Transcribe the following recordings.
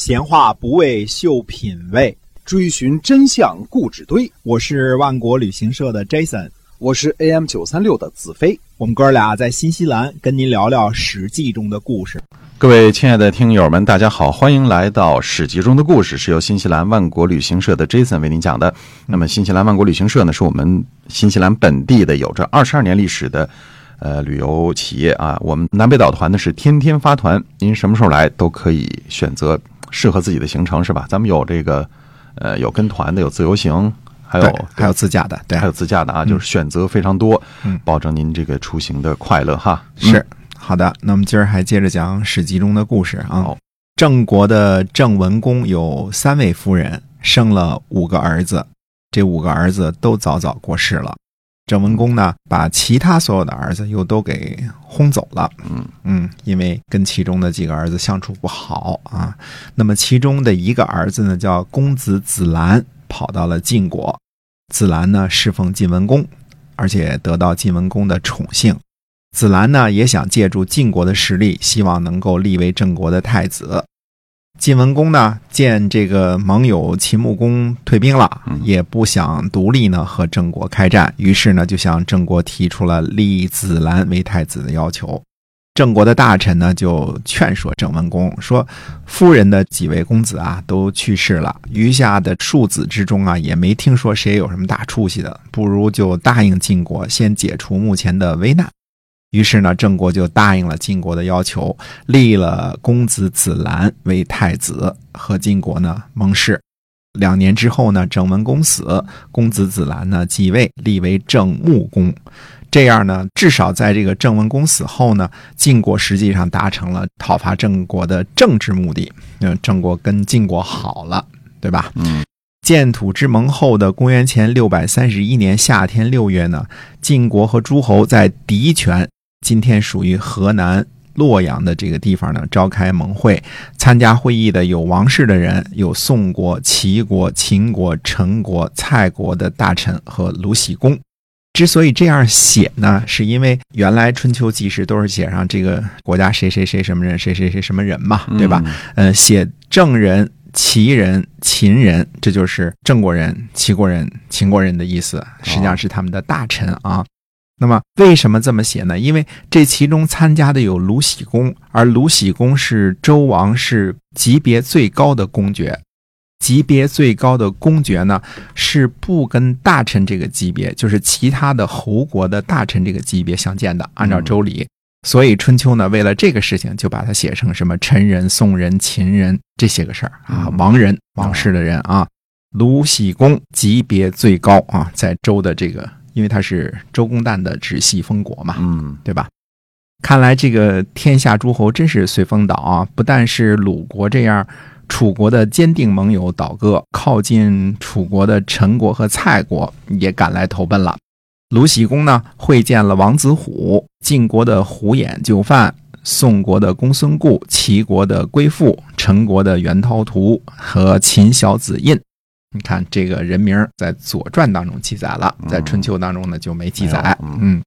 闲话不为秀品味，追寻真相故纸堆。我是万国旅行社的 Jason，我是 AM 九三六的子飞。我们哥俩在新西兰跟您聊聊《史记》中的故事。各位亲爱的听友们，大家好，欢迎来到《史记》中的故事，是由新西兰万国旅行社的 Jason 为您讲的。那么，新西兰万国旅行社呢，是我们新西兰本地的有着二十二年历史的呃旅游企业啊。我们南北岛团呢是天天发团，您什么时候来都可以选择适合自己的行程，是吧？咱们有这个呃有跟团的，有自由行，还有还有自驾的，对，还有自驾的啊，就是选择非常多，嗯保证您这个出行的快乐哈。是好的。那么今儿还接着讲《史记》中的故事啊。郑国的郑文公有三位夫人，生了五个儿子，这五个儿子都早早过世了。郑文公呢，把其他所有的儿子又都给轰走了。嗯嗯，因为跟其中的几个儿子相处不好啊。那么其中的一个儿子呢，叫公子子兰，跑到了晋国。子兰呢，侍奉晋文公，而且得到晋文公的宠幸。子兰呢，也想借助晋国的实力，希望能够立为郑国的太子。晋文公呢，见这个盟友秦穆公退兵了嗯，也不想独立呢和郑国开战，于是呢，就向郑国提出了立子兰为太子的要求。郑国的大臣呢，就劝说郑文公说：“夫人的几位公子啊，都去世了，余下的庶子之中啊，也没听说谁有什么大出息的，不如就答应晋国，先解除目前的危难。”于是呢，郑国就答应了晋国的要求，立了公子子兰为太子，和晋国呢盟誓。两年之后呢，郑文公死，公子子兰呢继位，立为郑穆公。这样呢，至少在这个郑文公死后呢，晋国实际上达成了讨伐郑国的政治目的。嗯，郑国跟晋国好了，对吧？嗯建土之盟后的公元前六百三十一年夏天六月呢，晋国和诸侯在狄泉（今天属于河南洛阳的这个地方呢）召开盟会。参加会议的有王室的人，有宋国、齐国、秦国、陈国、蔡国的大臣和鲁喜公。之所以这样写呢，是因为原来春秋纪事都是写上这个国家谁谁谁什么人，谁谁谁什么人嘛，对吧？？呃，写郑人、齐人、秦人，这就是郑国人、齐国人、秦国人的意思，实际上是他们的大臣啊。那么为什么这么写呢？因为这其中参加的有鲁喜公，而鲁喜公是周王室级别最高的公爵。级别最高的公爵呢，是不跟大臣这个级别，就是其他的侯国的大臣这个级别相见的。按照周礼，所以春秋呢，为了这个事情，就把它写成什么陈人、宋人、秦人这些个事儿啊，嗯王人、王室的人啊。鲁喜公级别最高啊，在周的这个，因为他是周公旦的直系封国嘛，嗯对吧？看来这个天下诸侯真是随风倒啊！不但是鲁国这样楚国的坚定盟友倒戈，靠近楚国的陈国和蔡国也赶来投奔了。鲁僖公呢会见了王子虎，晋国的虎眼就范，宋国的公孙固，齐国的归父，陈国的袁涛图和秦小子印。你看这个人名在《左传》当中记载了，在《春秋》当中呢就没记载。嗯嗯，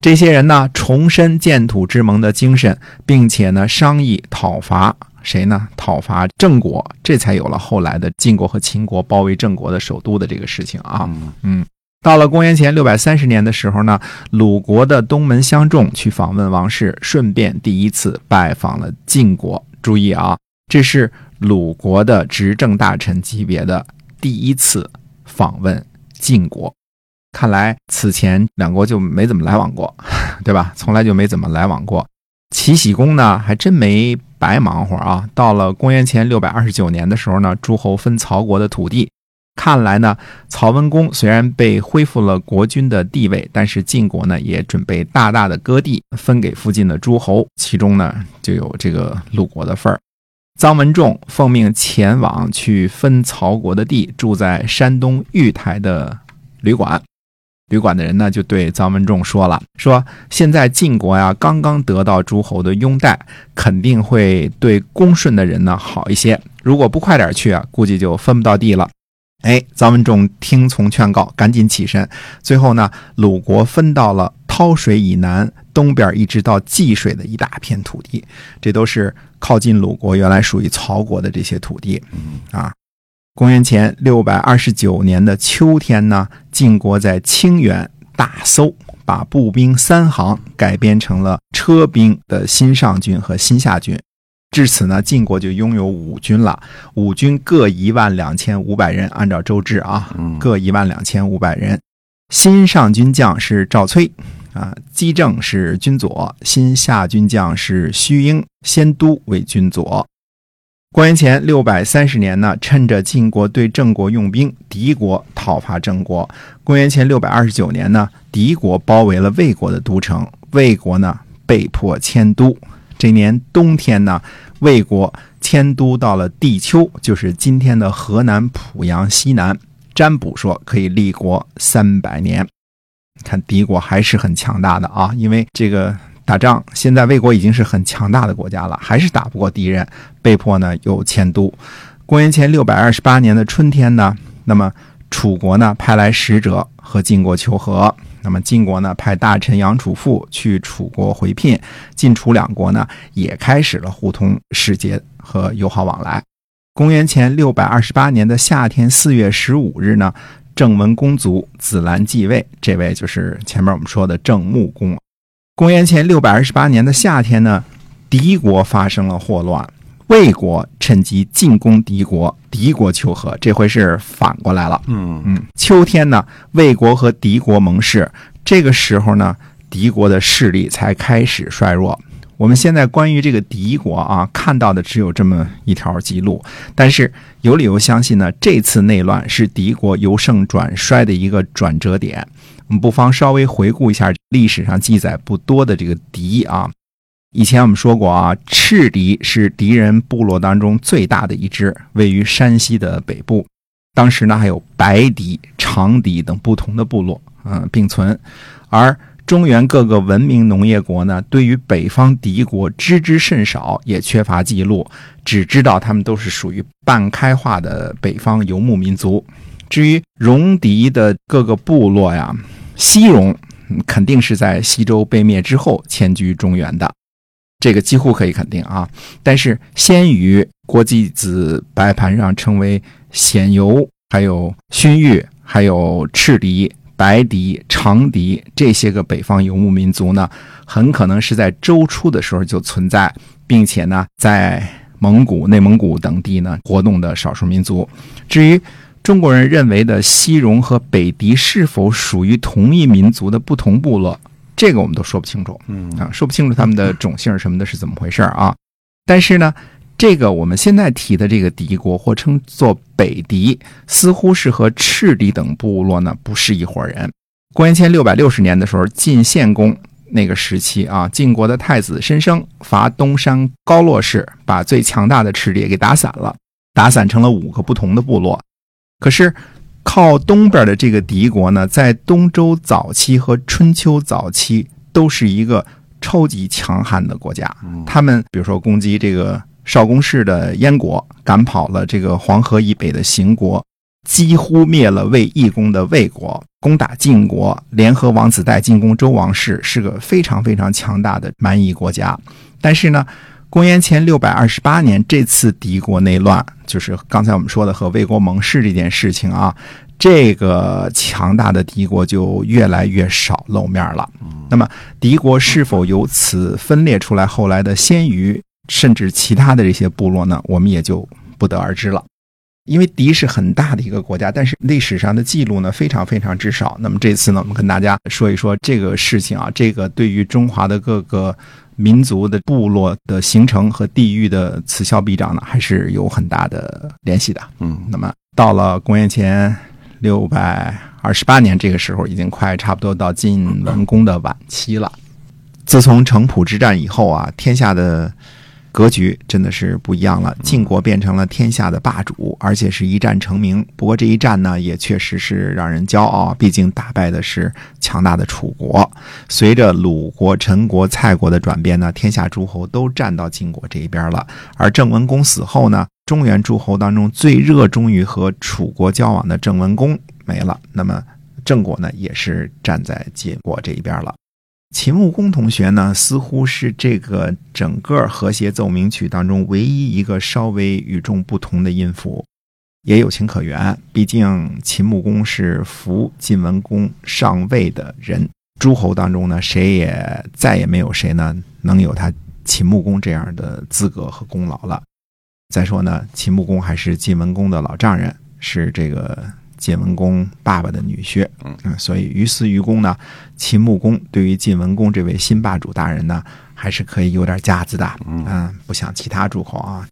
这些人呢重申建土之盟的精神，并且呢商议讨伐谁呢？讨伐郑国，这才有了后来的晋国和秦国包围郑国的首都的这个事情啊。嗯嗯，到了公元前六百三十年的时候呢，鲁国的东门相仲去访问王室，顺便第一次拜访了晋国。注意啊，这是鲁国的执政大臣级别的第一次访问晋国。看来此前两国就没怎么来往过，对吧？从来就没怎么来往过。齐僖公呢，还真没白忙活啊。到了公元前六百二十九年的时候呢，诸侯分曹国的土地。看来呢，曹文公虽然被恢复了国君的地位，但是晋国呢也准备大大的割地分给附近的诸侯，其中呢就有这个鲁国的份儿。臧文仲奉命前往去分曹国的地，住在山东玉台的旅馆。旅馆的人呢就对臧文仲说了：“说现在晋国呀刚刚得到诸侯的拥戴，肯定会对恭顺的人呢好一些。如果不快点去啊，估计就分不到地了。”哎，臧文仲听从劝告，赶紧起身。最后呢，鲁国分到了韬操水以南东边一直到济水的一大片土地，这都是靠近鲁国，原来属于曹国的这些土地。啊，公元前六百二十九年的秋天呢，晋国在清远大搜，把步兵三行改编成了车兵的新上军和新下军。至此呢，晋国就拥有五军了，五军各一万两千五百人，按照周制啊，各一万两千五百人。新上军将是赵崔，啊，姬正是君佐，新下军将是虚英，先都为君佐。公元前六百三十年呢，趁着晋国对郑国用兵，敌国讨伐郑国。公元前六百二十九年呢，敌国包围了魏国的都城，魏国呢被迫迁都。这年冬天呢，魏国迁都到了地丘，就是今天的河南濮阳西南。占卜说可以立国三百年。看敌国还是很强大的啊，因为这个打仗，现在魏国已经是很强大的国家了，还是打不过敌人，被迫呢又迁都。公元前六百二十八年的春天呢，那么楚国呢派来使者和晋国求和。那么晋国呢，派大臣杨楚富去楚国回聘，晋楚两国呢也开始了互通使节和友好往来。公元前六百二十八年的夏天四月十五日呢，郑文公族子兰继位，这位就是前面我们说的郑穆公。公元前六百二十八年的夏天呢，敌国发生了祸乱。魏国趁机进攻敌国，敌国求和，这回是反过来了。嗯嗯，秋天呢，魏国和敌国盟誓，这个时候呢，敌国的势力才开始衰弱。我们现在关于这个敌国啊，看到的只有这么一条记录，但是有理由相信呢，这次内乱是敌国由盛转衰的一个转折点。我们不妨稍微回顾一下历史上记载不多的这个敌啊。以前我们说过啊，赤敌是敌人部落当中最大的一支，位于山西的北部。当时呢，还有白狄、长狄等不同的部落，嗯，并存。而中原各个文明农业国呢，对于北方敌国知之甚少，也缺乏记录，只知道他们都是属于半开化的北方游牧民族。至于戎狄的各个部落呀，西戎肯定是在西周被灭之后迁居中原的。这个几乎可以肯定啊，但是先于国际子白盘上称为鲜游，还有勋玉，还有赤狄、白狄、长狄这些个北方游牧民族呢，很可能是在周初的时候就存在，并且呢，在蒙古、内蒙古等地呢活动的少数民族。至于中国人认为的西戎和北狄是否属于同一民族的不同部落？这个我们都说不清楚，嗯啊，说不清楚他们的种姓什么的是怎么回事啊。但是呢，这个我们现在提的这个敌国，或称作北狄，似乎是和赤狄等部落呢不是一伙人。公元前六百六十年的时候，晋献公那个时期啊，晋国的太子申生伐东山高洛氏，把最强大的赤狄给打散了，打散成了五个不同的部落。可是。靠东边的这个敌国呢，在东周早期和春秋早期都是一个超级强悍的国家。他们比如说攻击这个少公氏的燕国，赶跑了这个黄河以北的邢国，几乎灭了魏义公的魏国，攻打晋国，联合王子带进攻周王室，是个非常非常强大的蛮夷国家。但是呢。公元前六百二十八年，这次敌国内乱，就是刚才我们说的和魏国盟誓这件事情啊，这个强大的敌国就越来越少露面了。那么，敌国是否由此分裂出来后来的鲜于甚至其他的这些部落呢？我们也就不得而知了。因为敌是很大的一个国家，但是历史上的记录呢非常非常之少。那么这次呢，我们跟大家说一说这个事情啊，这个对于中华的各个。民族的部落的形成和地域的此消彼长呢，还是有很大的联系的。嗯，那么到了公元前六百二十八年，这个时候已经快差不多到晋文公的晚期了。自从城濮之战以后啊，天下的。格局真的是不一样了，晋国变成了天下的霸主，而且是一战成名。不过这一战呢，也确实是让人骄傲，毕竟打败的是强大的楚国。随着鲁国、陈国、蔡国的转变呢，天下诸侯都站到晋国这一边了。而郑文公死后呢，中原诸侯当中最热衷于和楚国交往的郑文公没了，那么郑国呢，也是站在晋国这一边了。秦穆公同学呢，似乎是这个整个和谐奏鸣曲当中唯一一个稍微与众不同的音符，也有情可原。毕竟秦穆公是扶晋文公上位的人，诸侯当中呢，谁也再也没有谁呢能有他秦穆公这样的资格和功劳了。再说呢，秦穆公还是晋文公的老丈人，是这个。晋文公爸爸的女婿，嗯，所以于私于公呢，秦穆公对于晋文公这位新霸主大人呢，还是可以有点架子的，嗯，不像其他诸侯啊，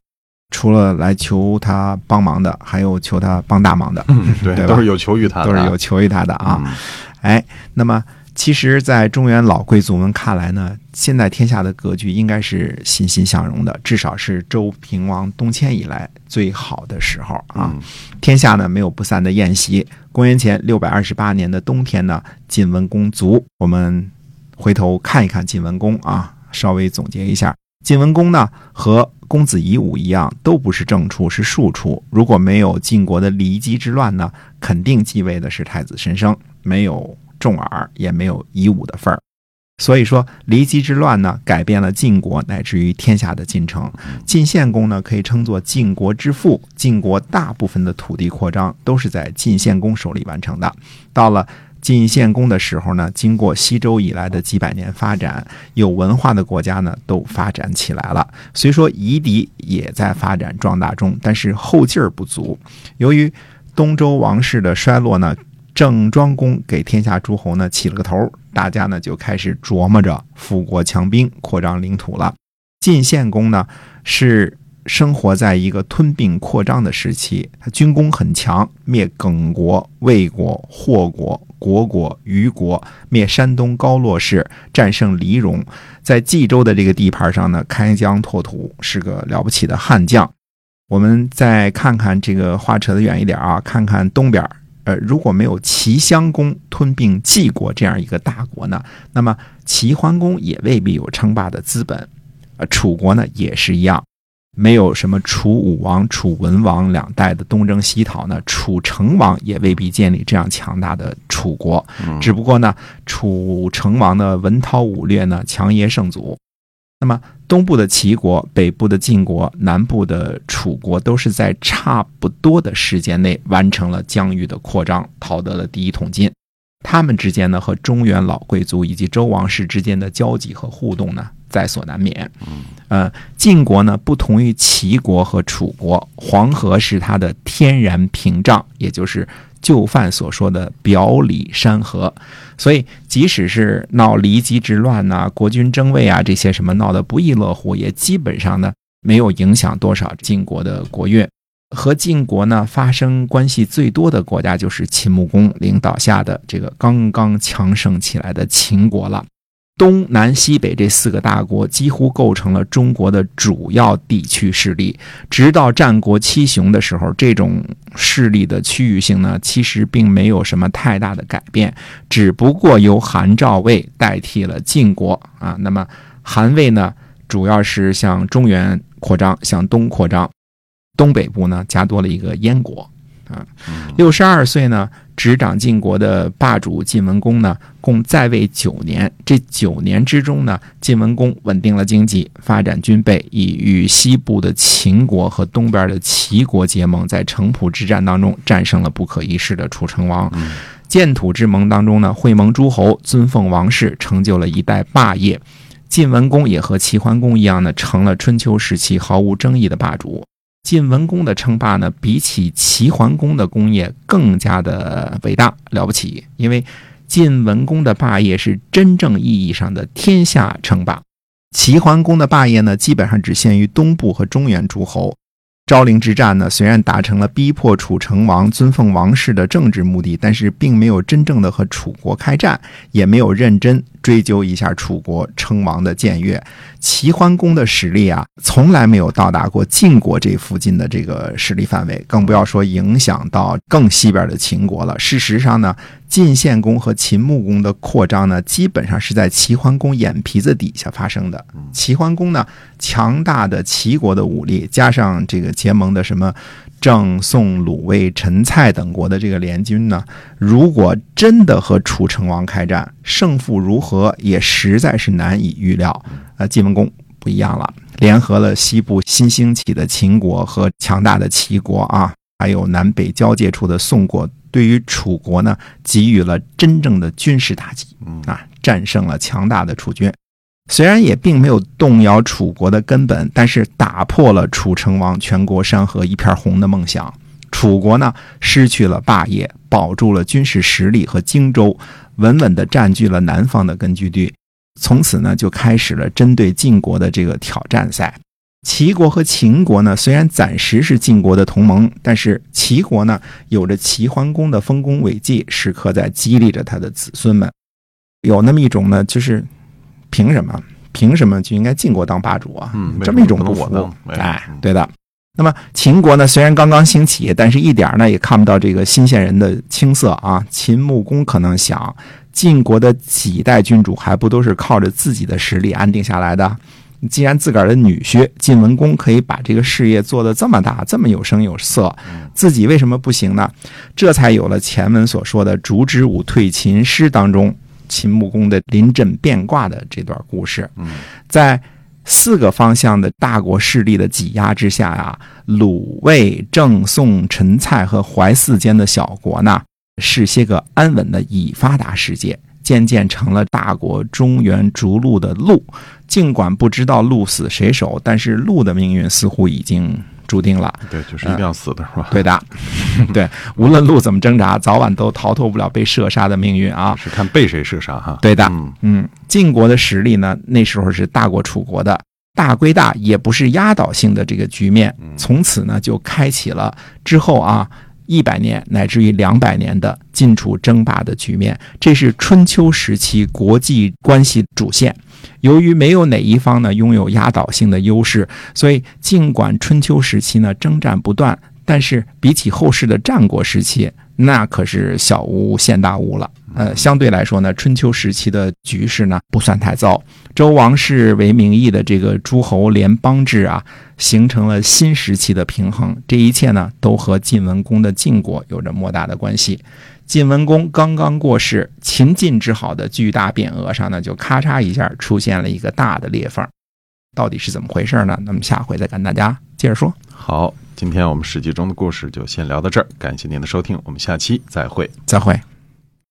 除了来求他帮忙的，还有求他帮大忙的，嗯，对，都是有求于他，都是有求于他的啊，哎，那么。其实，在中原老贵族们看来呢，现在天下的格局应该是欣欣向荣的，至少是周平王东迁以来最好的时候啊。天下呢没有不散的宴席。公元前六百二十八年的冬天呢，晋文公卒。我们回头看一看晋文公啊，稍微总结一下，晋文公呢和公子夷吾一样，都不是正处，是庶出。如果没有晋国的骊姬之乱呢，肯定继位的是太子申生，没有。重耳也没有夷吾的份儿，所以说骊姬之乱呢，改变了晋国乃至于天下的进程。晋献公呢，可以称作晋国之父。晋国大部分的土地扩张都是在晋献公手里完成的。到了晋献公的时候呢，经过西周以来的几百年发展，有文化的国家呢都发展起来了。虽说夷狄也在发展壮大中，但是后劲儿不足。由于东周王室的衰落呢。郑庄公给天下诸侯呢起了个头，大家呢就开始琢磨着富国强兵、扩张领土了。晋献公呢是生活在一个吞并扩张的时期，他军功很强，灭耿国、魏国、霍国、虢国、虞国，灭山东高洛氏，战胜黎戎，在冀州的这个地盘上呢开疆拓土，是个了不起的悍将。我们再看看这个话扯得远一点啊，看看东边。呃，如果没有齐襄公吞并晋国这样一个大国呢，那么齐桓公也未必有称霸的资本。呃，楚国呢也是一样，没有什么楚武王、楚文王两代的东征西讨呢，楚成王也未必建立这样强大的楚国。只不过呢，楚成王的文韬武略呢，强爷圣祖。那么，东部的齐国、北部的晋国、南部的楚国，都是在差不多的时间内完成了疆域的扩张，讨得了第一桶金。他们之间呢，和中原老贵族以及周王室之间的交集和互动呢，在所难免。呃，晋国呢，不同于齐国和楚国，黄河是它的天然屏障，也就是。就范所说的表里山河，所以即使是闹离姬之乱呐、国君争位啊这些什么闹得不亦乐乎，也基本上呢没有影响多少晋国的国运。和晋国呢发生关系最多的国家就是秦穆公领导下的这个刚刚强盛起来的秦国了。东南西北这四个大国几乎构成了中国的主要地区势力。直到战国七雄的时候，这种势力的区域性呢，其实并没有什么太大的改变，只不过由韩赵魏代替了晋国啊。那么韩魏呢，主要是向中原扩张，向东扩张，东北部呢加多了一个燕国啊。六十二岁呢。执掌晋国的霸主晋文公呢，共在位九年。这九年之中呢，晋文公稳定了经济，发展军备，以与西部的秦国和东边的齐国结盟，在城濮之战当中战胜了不可一世的楚成王。建土之盟当中呢，会盟诸侯，尊奉王室，成就了一代霸业。晋文公也和齐桓公一样呢，成了春秋时期毫无争议的霸主。晋文公的称霸呢，比起齐桓公的功业更加的伟大了不起，因为晋文公的霸业是真正意义上的天下称霸，齐桓公的霸业呢，基本上只限于东部和中原诸侯。昭陵之战呢，虽然达成了逼迫楚成王尊奉王室的政治目的，但是并没有真正的和楚国开战，也没有认真追究一下楚国称王的僭越。齐桓公的实力啊，从来没有到达过晋国这附近的这个势力范围，更不要说影响到更西边的秦国了。事实上呢，晋献公和秦穆公的扩张呢，基本上是在齐桓公眼皮子底下发生的。齐桓公呢，强大的齐国的武力，加上这个结盟的什么。郑、宋、鲁、卫、陈、蔡等国的这个联军呢，如果真的和楚成王开战，胜负如何也实在是难以预料。呃，晋文公不一样了，联合了西部新兴起的秦国和强大的齐国啊，还有南北交界处的宋国，对于楚国呢，给予了真正的军事打击，啊，战胜了强大的楚军。虽然也并没有动摇楚国的根本，但是打破了楚成王全国山河一片红的梦想。楚国呢，失去了霸业，保住了军事实力和荆州，稳稳地占据了南方的根据地。从此呢，就开始了针对晋国的这个挑战赛。齐国和秦国呢，虽然暂时是晋国的同盟，但是齐国呢，有着齐桓公的丰功伟绩，时刻在激励着他的子孙们。有那么一种呢，就是。凭什么？凭什么就应该晋国当霸主啊？嗯，这么一种不服。哎，对的。那么秦国呢？虽然刚刚兴起，但是一点呢也看不到这个新鲜人的青涩啊。秦穆公可能想，晋国的几代君主还不都是靠着自己的实力安定下来的？既然自个儿的女婿晋文公可以把这个事业做得这么大，这么有声有色，自己为什么不行呢？这才有了前文所说的“烛之武退秦师”当中。秦穆公的临阵变卦的这段故事，在四个方向的大国势力的挤压之下呀，鲁、魏、郑、宋、陈、蔡和淮泗间的小国呢，是些个安稳的已发达世界，渐渐成了大国中原逐鹿的鹿。尽管不知道鹿死谁手，但是鹿的命运似乎已经。注定了，对，就是一定要死的是吧？对的，对，无论路怎么挣扎，早晚都逃脱不了被射杀的命运啊！是看被谁射杀哈？对的，嗯，晋国的实力呢，那时候是大过楚国的，大归大，也不是压倒性的这个局面。从此呢，就开启了之后啊一百年乃至于两百年的晋楚争霸的局面。这是春秋时期国际关系主线。由于没有哪一方呢拥有压倒性的优势，所以尽管春秋时期呢征战不断，但是比起后世的战国时期，那可是小巫见大巫了。呃，相对来说呢，春秋时期的局势呢不算太糟。周王室为名义的这个诸侯联邦制啊，形成了新时期的平衡。这一切呢，都和晋文公的晋国有着莫大的关系。晋文公刚刚过世，秦晋之好的巨大匾额上呢，就咔嚓一下出现了一个大的裂缝，到底是怎么回事呢？那么下回再跟大家接着说。好，今天我们史记中的故事就先聊到这儿，感谢您的收听，我们下期再会，再会。